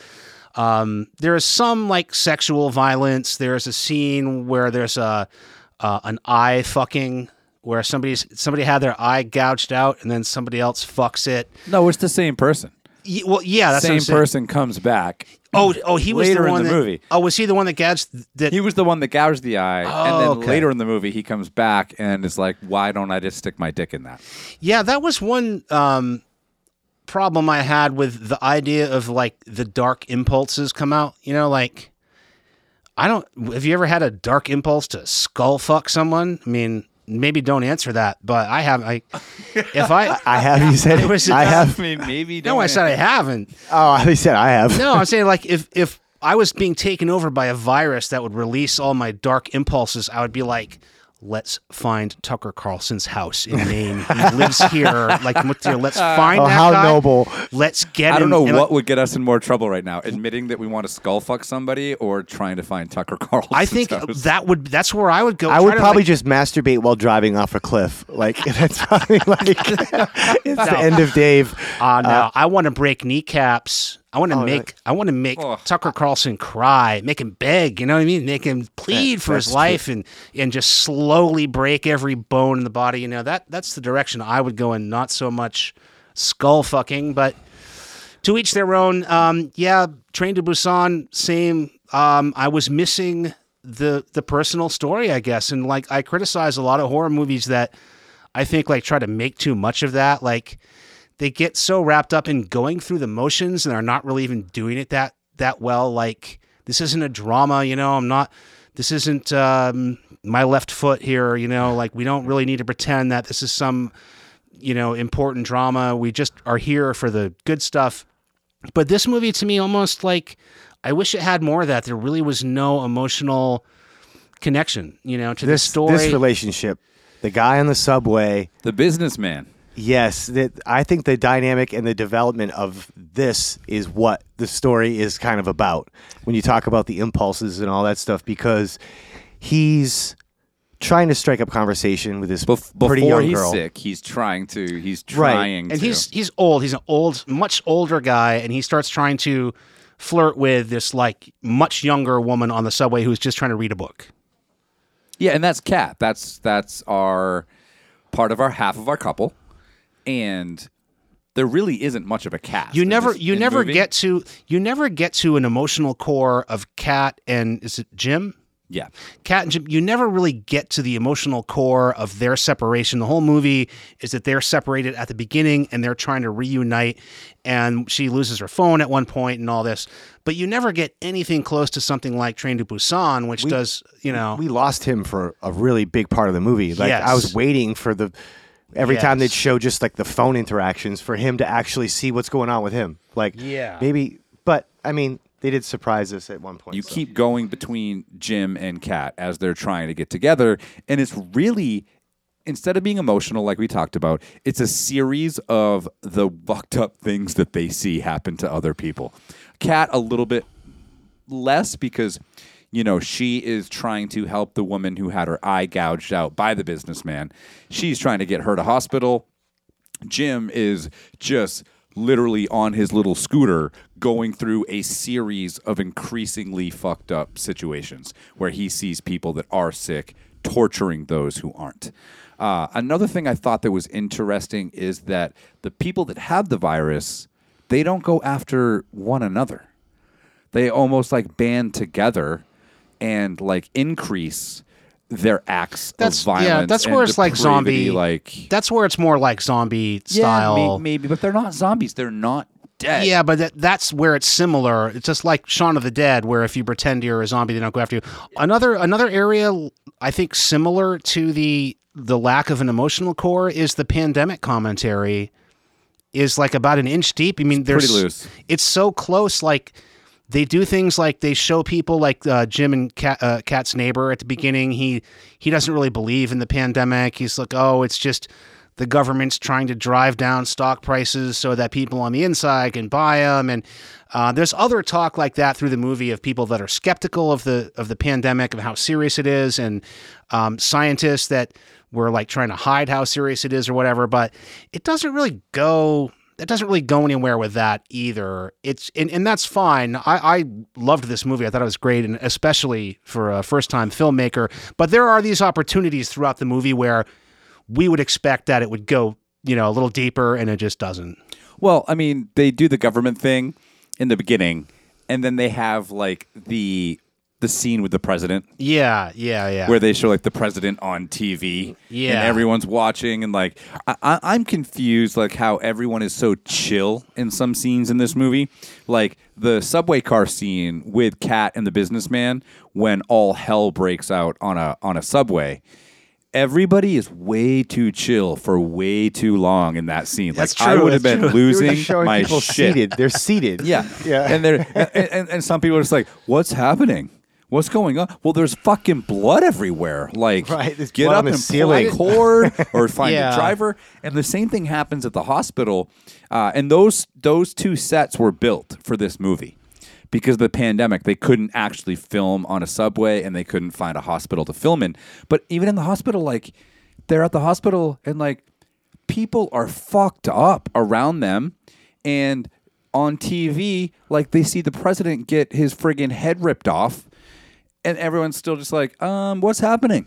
Um, there is some like sexual violence. There's a scene where there's a uh, an eye fucking where somebody's somebody had their eye gouged out and then somebody else fucks it. no, it's the same person. Well, yeah, that's same person comes back. Oh, oh, he was Later the in the that, movie. Oh, was he the one that gouged that? He was the one that gouged the eye, and then Oh, okay. later in the movie, he comes back and is like, "Why don't I just stick my dick in that?" Yeah, that was one um, problem I had with the idea of like the dark impulses come out. You know, like I don't. Have you ever had a dark impulse to skull fuck someone? I mean, maybe don't answer that, but I have. I if I. I have. You said It was- I have. I mean, maybe. no, I said I haven't. Oh, I said I have. No, I'm saying like if if I was being taken over by a virus that would release all my dark impulses, I would be like let's find Tucker Carlson's house in Maine. He lives here. Like, let's find Oh, that how guy. noble. Let's get him. I don't him. know and, what like, would get us in more trouble right now: admitting that we want to skull fuck somebody, or trying to find Tucker Carlson. I think that would. That's where I would go. I would probably like, just masturbate while driving off a cliff. Like that's probably like it's No. the end of Dave. Uh, no, I want to break kneecaps. I want to Oh, make. really? I want to make Oh. Tucker Carlson cry, make him beg. You know what I mean? Make him plead for his that's life, and and just slowly break every bone in the body. You know that that's the direction I would go in. Not so much skull fucking, but to each their own. Um, yeah, Train to Busan, same. Um, I was missing the the personal story, I guess, and like I criticize a lot of horror movies that I think like try to make too much of that. Like they get so wrapped up in going through the motions and they're not really even doing it that that well. Like this isn't a drama, you know. I'm not. This isn't um, my left foot here, you know. Like we don't really need to pretend that this is some you know important drama. We just are here for the good stuff. But this movie to me almost like I wish it had more of that. There really was no emotional connection, you know, to This the story. this relationship, the guy on the subway. the businessman. Yes, that I think the dynamic and the development of this is what the story is kind of about. When you talk about the impulses and all that stuff, because he's trying to strike up conversation with this Bef- pretty young he's girl. sick, he's trying to. He's Right. trying and to. he's he's old. He's an old, much older guy, and he starts trying to flirt with this like much younger woman on the subway who's just trying to read a book. Yeah, and that's Kat. That's that's our part of our half of our couple, and there really isn't much of a cast. You never this- you never movie. get to you never get to an emotional core of Kat and is it Jim? Yeah, Kat and Jim, you never really get to the emotional core of their separation. The whole movie is that they're separated at the beginning and they're trying to reunite. And she loses her phone at one point and all this. But you never get anything close to something like Train to Busan, which does, you know. we lost him for a really big part of the movie. Like I was waiting for the every time they'd show just like the phone interactions for him to actually see what's going on with him. Like Yeah. maybe, but I mean, they did surprise us at one point. you so. keep going between Jim and Kat as they're trying to get together, and it's really instead of being emotional like we talked about, it's a series of the fucked up things that they see happen to other people. Kat a little bit less because you know she is trying to help the woman who had her eye gouged out by the businessman. She's trying to get her to hospital. Jim is just literally on his little scooter going through a series of increasingly fucked up situations where he sees people that are sick torturing those who aren't. Uh, another thing I thought that was interesting is that the people that have the virus, they don't go after one another. They almost like band together and like increase their acts That's of violence. yeah. That's where it's like zombie. like that's where it's more like zombie yeah, style. may- maybe, but they're not zombies. They're not dead. Yeah, but that, that's where it's similar. It's just like Shaun of the Dead, where if you pretend you're a zombie, they don't go after you. Another another area I think similar to the the lack of an emotional core is the pandemic commentary is like about an inch deep. I mean, there's pretty loose. It's so close. Like they do things like they show people like uh, Jim and Cat, uh, Cat's neighbor at the beginning. He he doesn't really believe in the pandemic. He's like, oh, it's just the government's trying to drive down stock prices so that people on the inside can buy them. And uh, there's other talk like that through the movie of people that are skeptical of the of the pandemic, of how serious it is, and um, scientists that were like trying to hide how serious it is or whatever. But it doesn't really go it doesn't really go anywhere with that either. It's and, and that's fine. I, I loved this movie. I thought it was great, and especially for a first time filmmaker. But there are these opportunities throughout the movie where we would expect that it would go, you know, a little deeper, and it just doesn't. Well, I mean, they do the government thing in the beginning, and then they have like the the scene with the president Yeah, yeah, yeah. where they show like the president on TV, Yeah. and everyone's watching, and like I, I, I'm confused, like how everyone is so chill in some scenes in this movie, like the subway car scene with Kat and the businessman when all hell breaks out on a on a subway. Everybody is way too chill for way too long in that scene. That's like I would have been true. Losing my shit. seated. They're seated. Yeah, Yeah. And they're and, and, and some people are just like, "What's happening? What's going on? Well, there's fucking blood everywhere. Like, Right, get up and ceiling. pull a cord or find Yeah. a driver. And the same thing happens at the hospital. Uh, and those those two sets were built for this movie because of the pandemic. They couldn't actually film on a subway, and they couldn't find a hospital to film in. But even in the hospital, like they're at the hospital, and like people are fucked up around them and on TV like they see the president get his friggin' head ripped off and everyone's still just like um what's happening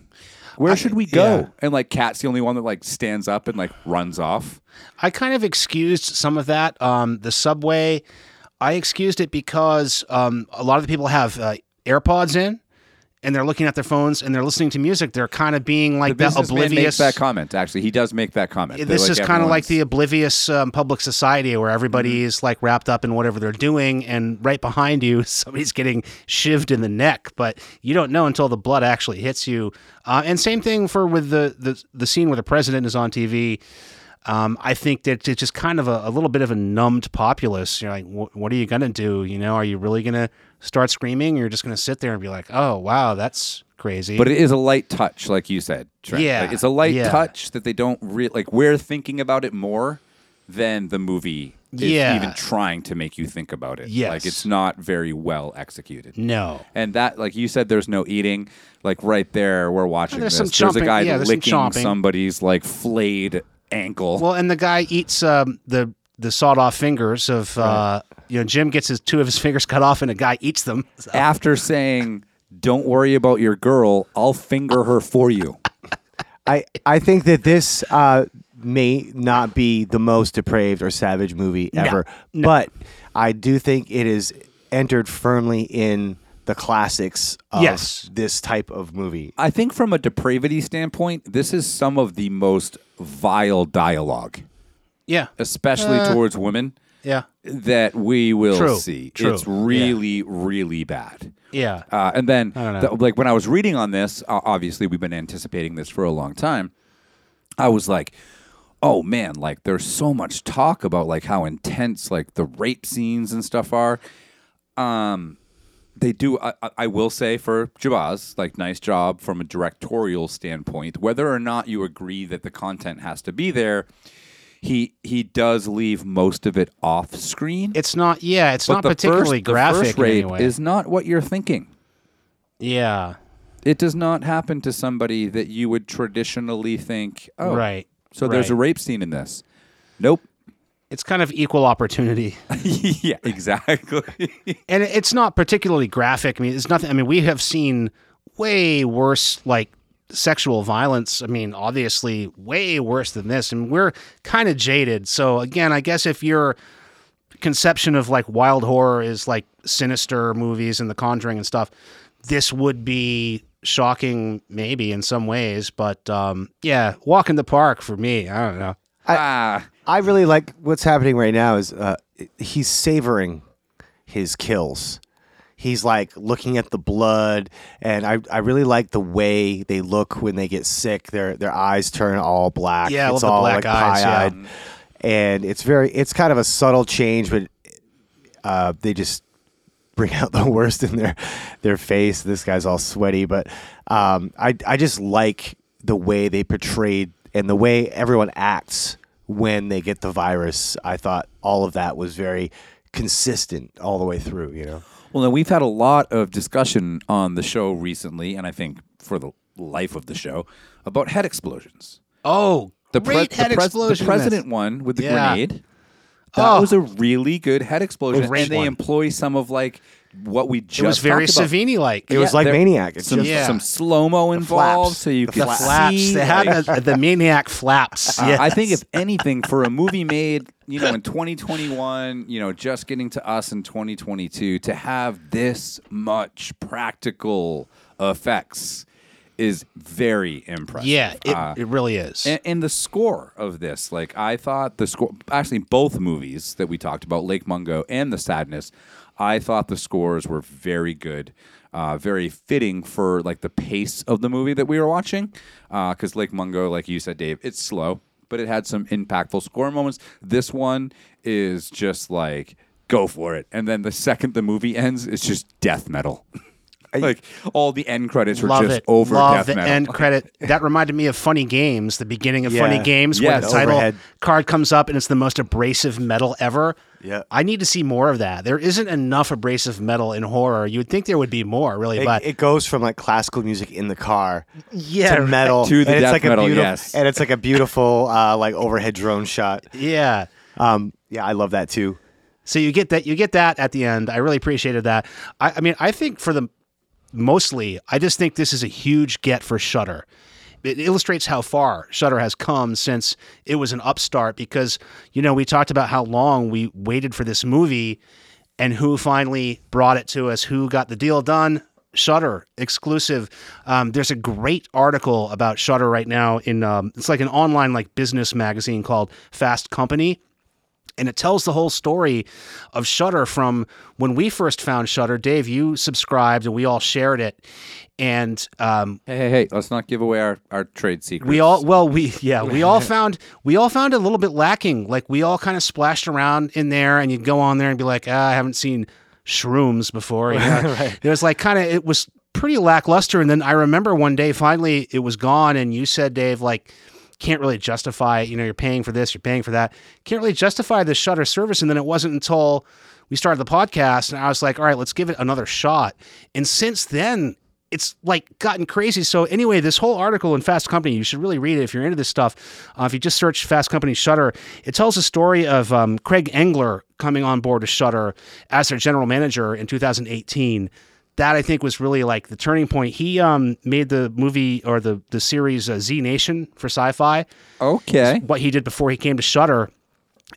where should we go yeah. and like Kat's the only one that like stands up and like runs off I kind of excused some of that. Um, the subway, I excused it because um, a lot of the people have uh, AirPods in, and they're looking at their phones and they're listening to music. They're kind of being like the businessman oblivious. makes that comment actually he does make that comment this like, is kind of like the oblivious um, public society where everybody Mm-hmm. is like wrapped up in whatever they're doing, and right behind you, somebody's getting shivved in the neck, but you don't know until the blood actually hits you. Uh, and same thing for with the, the the scene where the president is on TV. Um, I think that it's just kind of a, a little bit of a numbed populace. You're like, what are you gonna do? You know, are you really gonna start screaming? You're just gonna sit there and be like, oh wow, that's crazy. But it is a light touch, like you said. Trent. Yeah, Like, it's a light yeah. touch that they don't really like. We're thinking about it more than the movie is Yeah. even trying to make you think about it. Yes. like it's not very well executed. no. And that, like you said, there's no eating. Like right there, we're watching There's this. some there's a chomping- guy yeah, there's some licking chomping. somebody's like flayed ankle. Well, and the guy eats um, the the sawed off fingers of uh, you know Jim gets his two of his fingers cut off and a guy eats them. So- After saying, "Don't worry about your girl, I'll finger her for you." I I think that this uh, may not be the most depraved or savage movie ever, but I do think it is entered firmly in the classics of Yes. this type of movie. I think from a depravity standpoint, this is some of the most vile dialogue, yeah, especially Uh, towards women, yeah, that we will True, see. true, It's really, really bad. yeah. Uh, and then, the- like when I was reading on this, uh, obviously we've been anticipating this for a long time. I was like, "Oh man!" Like there's so much talk about like how intense like the rape scenes and stuff are. Um, they do. I, I- I will say for Jabbaz, like nice job from a directorial standpoint. Whether or not you agree that the content has to be there, he he does leave most of it off screen. It's not. Yeah, it's not the particularly first, graphic The first rape way. is not what you're thinking. yeah, It does not happen to somebody that you would traditionally think. Oh, right. So there's a rape scene in this. Nope. It's kind of equal opportunity, yeah, exactly. and it's not particularly graphic. I mean, it's nothing. I mean, we have seen way worse like sexual violence. I mean, obviously, way worse than this, and we're kind of jaded. So again, I guess if your conception of like wild horror is like sinister movies and The Conjuring and stuff, this would be shocking, maybe in some ways. But um, yeah, walk in the park for me. I don't know. ah, I really like what's happening right now is uh, he's savoring his kills. He's like looking at the blood, and I, I really like the way they look when they get sick. Their their eyes turn all black. Yeah, it's all black like eyes, yeah. pie-eyed. and it's very it's kind of a subtle change, but uh, they just bring out the worst in their their face. This guy's all sweaty, but um, I I just like the way they portrayed and the way everyone acts when they get the virus. I thought all of that was very consistent all the way through. You know, well, then we've had a lot of discussion on the show recently, and I think for the life of the show about head explosions. Oh, The, pre- head the, pres- explosion. the president one with the Yeah. grenade. That Oh. was a really good head explosion, and they one. employ some of like what we just It was very. Savini like. it was like Maniac. It's some, just Yeah. some slow mo involved, flaps. so you The can the flaps. flaps. see. They had like- the, the maniac flaps. Uh, yes. I think if anything, for a movie made, you know, in 2021, you know, just getting to us in 2022, to have this much practical effects is very impressive. yeah, it, Uh, it really is. and, and the score of this, like I thought the score, actually both movies that we talked about, Lake Mungo and The Sadness, I thought the scores were very good, uh, very fitting for like the pace of the movie that we were watching. Because Lake Mungo, like you said, Dave, it's slow, but it had some impactful score moments. This one is just like go for it, and then the second the movie ends, it's just death metal. like all the end credits were just it. over Love death the metal. end credit. That reminded me of Funny Games, the beginning of Yeah. Funny Games, where Yes. the title Overhead. card comes up and it's the most abrasive metal ever. Yeah. I need to see more of that. There isn't enough abrasive metal in horror. You would think there would be more, really, It, but it goes from like classical music in the car yeah, to metal To the and it's death like metal, a beautiful, yes. and it's like a beautiful uh, like overhead drone shot. yeah. Um, yeah, I love that too. So you get that you get that at the end. I really appreciated that. I, I mean, I think for the mostly, I just think this is a huge get for Shudder. It illustrates how far Shudder has come since it was an upstart. Because you know we talked about how long we waited for this movie, and who finally brought it to us. Who got the deal done? Shudder exclusive. Um, there's a great article about Shudder right now in um, it's like an online like business magazine called Fast Company and it tells the whole story of Shudder from when we first found Shudder. Dave, you subscribed and we all shared it, and um, Hey, hey, hey! Let's not give away our, our trade secrets. we all well we yeah we all found we all found it a little bit lacking. Like we all kind of splashed around in there, and you'd go on there and be like, ah, I haven't seen shrooms before. You know? It was like kind of it was pretty lackluster, and then I remember one day finally it was gone, and you said, Dave, like can't really justify, you know, you're paying for this, you're paying for that. Can't really justify the Shudder service. And then it wasn't until we started the podcast and I was like, all right, let's give it another shot. And since then, it's like gotten crazy. So anyway, this whole article in Fast Company, you should really read it if you're into this stuff. Uh, if you just search Fast Company Shudder, it tells the story of um, Craig Engler coming on board to Shudder as their general manager in 2018 that I think was really like the turning point. He um, made the movie or the the series uh, Z Nation for Syfy. Okay. What he did before he came to Shudder,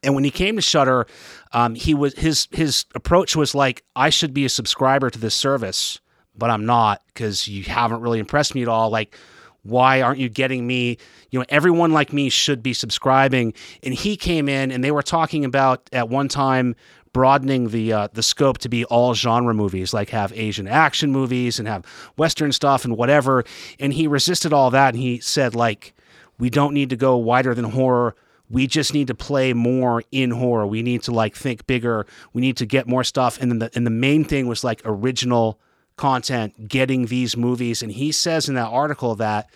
and when he came to Shudder, um, he was his his approach was like, I should be a subscriber to this service, but I'm not because you haven't really impressed me at all. Like, why aren't you getting me? You know, everyone like me should be subscribing. And he came in, and they were talking about at one time broadening the uh, the scope to be all genre movies, like have Asian action movies and have Western stuff and whatever. And he resisted all that, and he said like, we don't need to go wider than horror. We just need to play more in horror. We need to like think bigger. We need to get more stuff. And then the and the main thing was like original content, getting these movies. And he says in that article that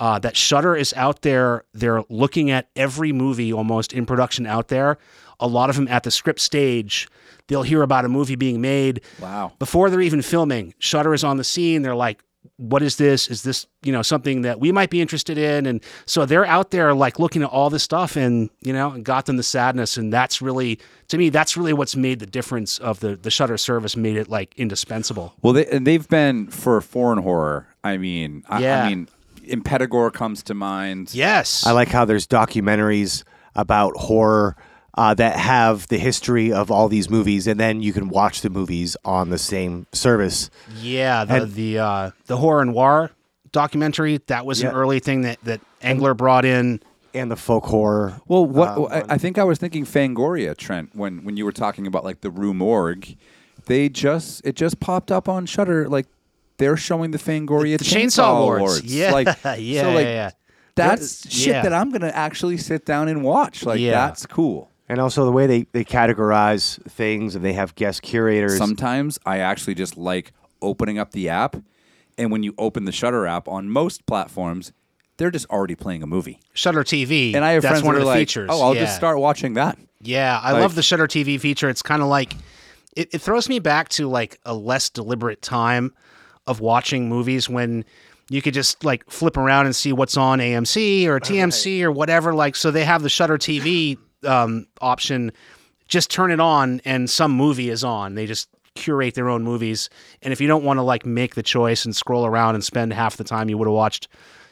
uh, that Shudder is out there. They're looking at every movie almost in production out there. A lot of them at the script stage. They'll hear about a movie being made. Wow. Before they're even filming, Shudder is on the scene. They're like, "What is this? Is this you know something that we might be interested in?" And so they're out there like looking at all this stuff, and you know, and got them the sadness. And that's really, to me, that's really what's made the difference of the the Shudder service. Made it like indispensable. Well, they, and they've been for foreign horror. I mean, I, Yeah. I mean, Impetigore comes to mind. Yes, I like how there's documentaries about horror uh, that have the history of all these movies, and then you can watch the movies on the same service. Yeah, the And- the uh, the horror noir documentary that was Yeah. an early thing that that Engler brought in. And the folk horror. Well, what uh, I, I think I was thinking Fangoria, Trent, when when you were talking about like the Rue Morgue, they just it just popped up on Shudder like they're showing the Fangoria The Chainsaw Awards. Yeah. like Yeah, so like yeah, yeah. that's There- shit yeah. that I'm gonna actually sit down and watch. Like Yeah. that's cool. And also the way they, they categorize things and they have guest curators. Sometimes I actually just like opening up the app, and when you open the Shudder app on most platforms, they're just already playing a movie. Shudder TV. And I have that's friends one that of are the like, features. "Oh, I'll yeah. just start watching that." Yeah, I Like- love the Shudder TV feature. It's kind of like it, it throws me back to like a less deliberate time of watching movies when you could just like flip around and see what's on AMC or TMC or whatever. Like, so they have the Shudder TV um, option. Just turn it on, and some movie is on. They just curate their own movies. And if you don't want to like make the choice and scroll around and spend half the time you would have watched,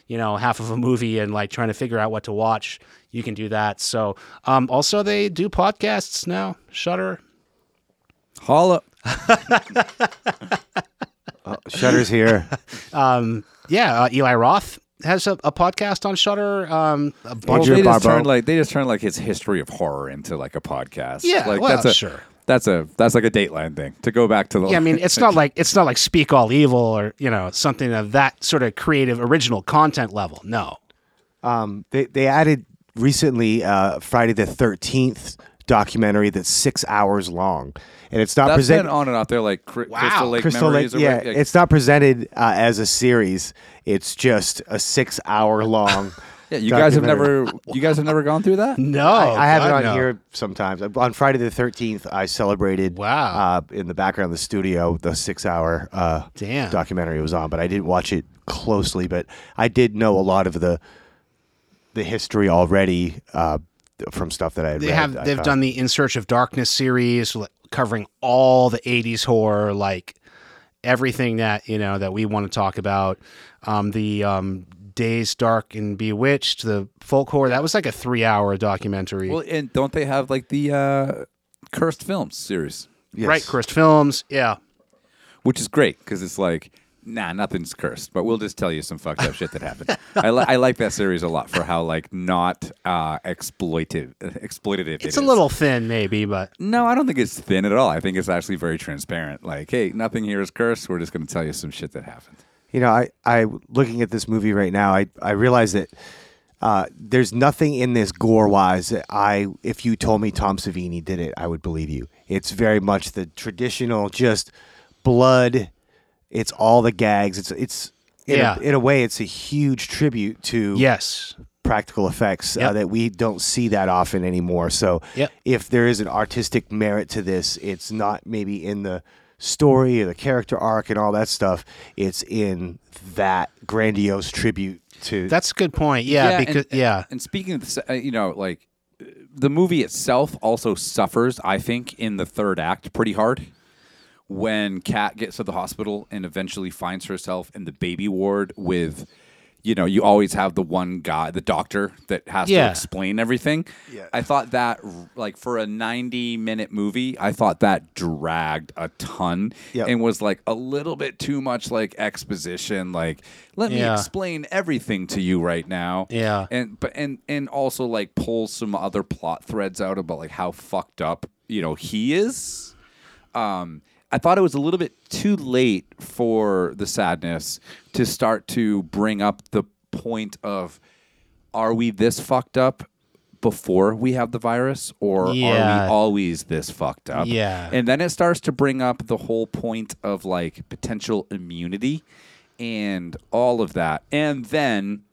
you know, half of a movie and like trying to figure out what to watch, you can do that. So, um, also they do podcasts now. Shudder. Holla. Oh, Shudder's here. Yeah, uh, Eli Roth has a, a podcast on Shudder. Um, a bunch Adrienne they just Barbeau. turned like they just turned like his history of horror into like a podcast. Yeah, like well, that's a sure. that's a that's like a Dateline thing to go back to the. yeah, I mean, it's not like it's not like Speak All Evil or you know something of that sort of creative, original content level. No. Um, they, they added recently uh, Friday the 13th documentary that's six hours long, and it's not That's presented. been on and off there, like Cri- Wow. Crystal Lake Crystal Memories. Lake, or yeah, what- like- it's not presented uh, as a series. It's just a six-hour long. yeah. You guys have never, you guys have never gone through that. No, I, I have it on no. here sometimes. On Friday the thirteenth, I celebrated. Wow. Uh, in the background of the studio, the six-hour uh, Damn. documentary was on, but I didn't watch it closely. But I did know a lot of the the history already uh, from stuff that I had They read. have I they've found. done the In Search of Darkness series covering all the 80s horror like everything that, you know, that we want to talk about. Um, the um, Days Dark and Bewitched, the folk horror, that was like a 3-hour documentary. Well, and don't they have like the uh, Cursed Films series, Yes. Right, Cursed Films. Yeah. which is great because it's like, nah, nothing's cursed, but we'll just tell you some fucked up shit that happened. I, li- I like that series a lot for how like not uh, exploitive, exploitative. it It's a is. little thin maybe, but No, I don't think it's thin at all. I think it's actually very transparent. Like, hey, nothing here is cursed. We're just going to tell you some shit that happened. You know, I, I looking at this movie right now, I, I realize that uh, there's nothing in this gore wise I, if you told me Tom Savini did it, I would believe you. It's very much the traditional, just blood. It's all the gags. It's it's in, Yeah. a, in a way, it's a huge tribute to yes. practical effects uh, that we don't see that often anymore. So Yep. if there is an artistic merit to this, it's not maybe in the story or the character arc and all that stuff. It's in that grandiose tribute to That's a good point. Yeah, and- because and, yeah. And speaking of, the, uh, you know, like uh, the movie itself also suffers, I think, in the third act pretty hard. When Kat gets to the hospital and eventually finds herself in the baby ward with, you know, you always have the one guy, the doctor that has Yeah. to explain everything. Yeah. I thought that, like, for a 90 minute movie, I thought that dragged a ton Yep. and was like a little bit too much like exposition. Like, let me Yeah. explain everything to you right now Yeah. and but and and also like pull some other plot threads out about like how fucked up you know he is um i thought it was a little bit too late for the sadness to start to bring up the point of are we this fucked up before we have the virus or are we always this fucked up Yeah. and then it starts to bring up the whole point of like potential immunity and all of that. And then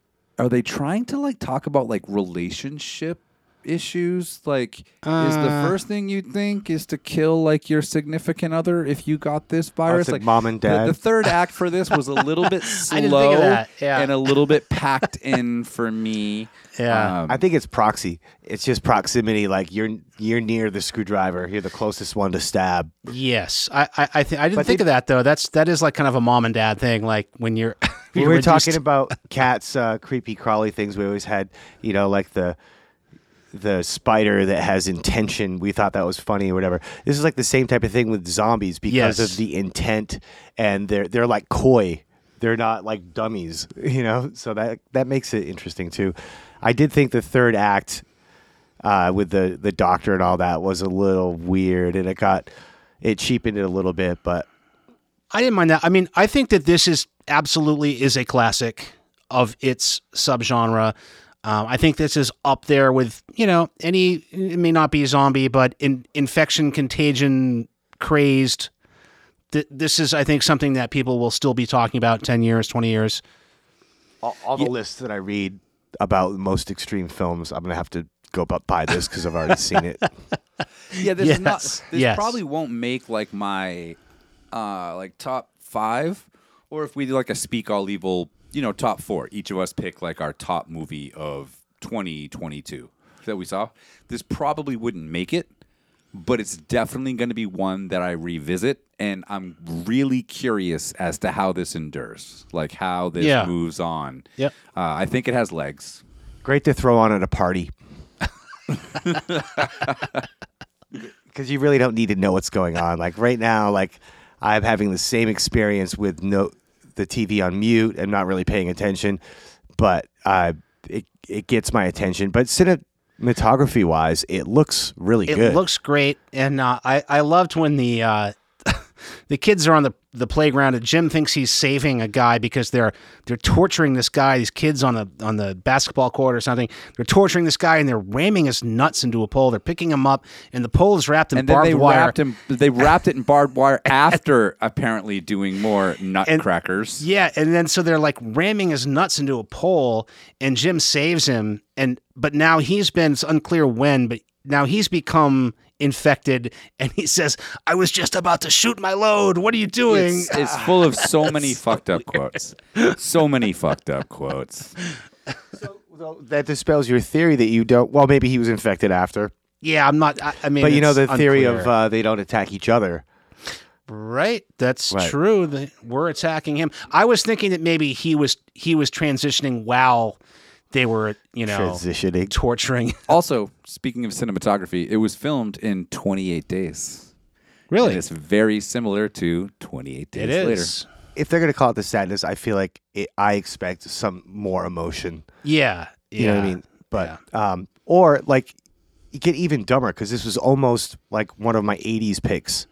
are they trying to like talk about like relationship issues? Like is the Uh. first thing you think is to kill like your significant other if you got this virus? like like mom and dad? The, third act for this was a little bit slow I didn't think of that, yeah. and a little bit packed in for me. Yeah. Um, I think it's proxy. It's just proximity. Like you're you're near the screwdriver. You're the closest one to stab. Yes, I I, I, th- I didn't But think they- of that though. That's that is like kind of a mom and dad thing. Like when you're we were reduced- talking about cats uh, creepy crawly things we always had you know like the the spider that has intention we thought that was funny or whatever this is like the same type of thing with zombies because Yes. of the intent and they're they're like coy they're not like dummies you know so that that makes it interesting too i did think the third act uh, with the the doctor and all that was a little weird and it got it cheapened it a little bit but I didn't mind that. I mean, I think that this is absolutely is a classic of its subgenre. Um, I think this is up there with you know any. It may not be a zombie, but in, infection, contagion, crazed. Th- this is, I think, something that people will still be talking about ten years, twenty years. all, all the lists that I read about most extreme films, I'm gonna have to go bu- buy this because I've already seen it. Yeah, this is not. This yes. probably won't make like my, uh, like top five, or if we do like a speak all evil, you know, top four. Each of us pick like our top movie of 2022 that we saw. This probably wouldn't make it, but it's definitely going to be one that I revisit, and I'm really curious as to how this endures, like how this Yeah. moves on. Yep. Uh, I think it has legs. Great to throw on at a party. Because you really don't need to know what's going on. Like right now, like I'm having the same experience with no the TV on mute and not really paying attention, but uh, it it gets my attention. But cinematography wise, it looks really It good. It looks great, and uh, I I loved when the uh, the kids are on the the playground and Jim thinks he's saving a guy because they're they're torturing this guy, these kids on the on the basketball court or something. They're torturing this guy and they're ramming his nuts into a pole. They're picking him up and the pole is wrapped in and then barbed they wire. wrapped him. They wrapped it in barbed wire after apparently doing more nutcrackers. Yeah, and then so they're like ramming his nuts into a pole, and Jim saves him, and but now he's been it's unclear when, but now he's become infected, and he says, "I was just about to shoot my load. What are you doing?" It's, it's full of so many fucked up quotes. So many fucked up quotes. So that dispels your theory that you don't. Well, maybe he was infected after, yeah, I'm not. I, I mean, but you know the theory of uh, they don't attack each other. right. That's Right. true. That we're attacking him. I was thinking that maybe he was he was transitioning while they were, you know, Transitioning. torturing. Also, speaking of cinematography, it was filmed in 28 days. really, And it's very similar to 28 days it later. is. If they're gonna call it the sadness, I feel like it, I expect some more emotion. Yeah, yeah. You know what I mean? But um, or like you get even dumber because this was almost like one of my '80s picks.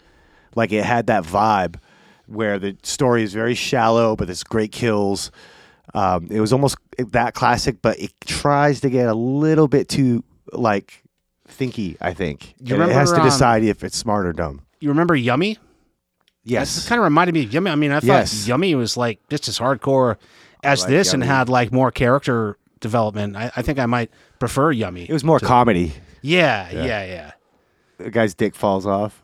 Like it had that vibe where the story is very shallow, but there's great kills. Um, it was almost that classic, but it tries to get a little bit too like thinky. I think You And it has to remember, um, decide if it's smart or dumb. You remember Yummy? Yes, It kind of reminded me of Yummy. I mean, I thought Yes. Yummy was like just as hardcore as like this and had like more character development. I, I think I might prefer Yummy. it was more comedy. yeah, yeah, yeah, The guy's dick falls off.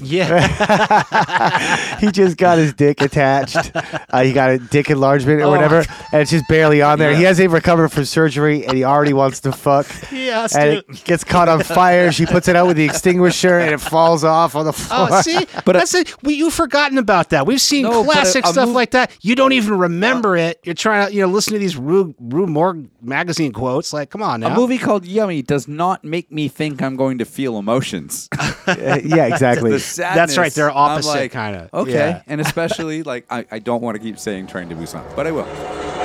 Yeah. he just got his dick attached. Uh, he got a dick enlargement or Oh whatever, and it's just barely on there. He hasn't even recovered from surgery, and he already wants to fuck. Yeah. and dude. it gets caught on fire. She puts it out with the extinguisher, and it falls off on the floor. Oh, see, but that's it. We, you've forgotten about that. We've seen No, but a- classic a stuff mov- like that. You don't even remember it. You're trying to, you know, listen to these Rue, Rue Morgue magazine quotes. Like, come on now. A movie called Yummy does not make me think I'm going to feel emotions. Uh, yeah, exactly. The sadness, right, they're opposite like, kinda. Okay, Yeah. and especially like I, I don't want to keep saying Train to Busan, but I will.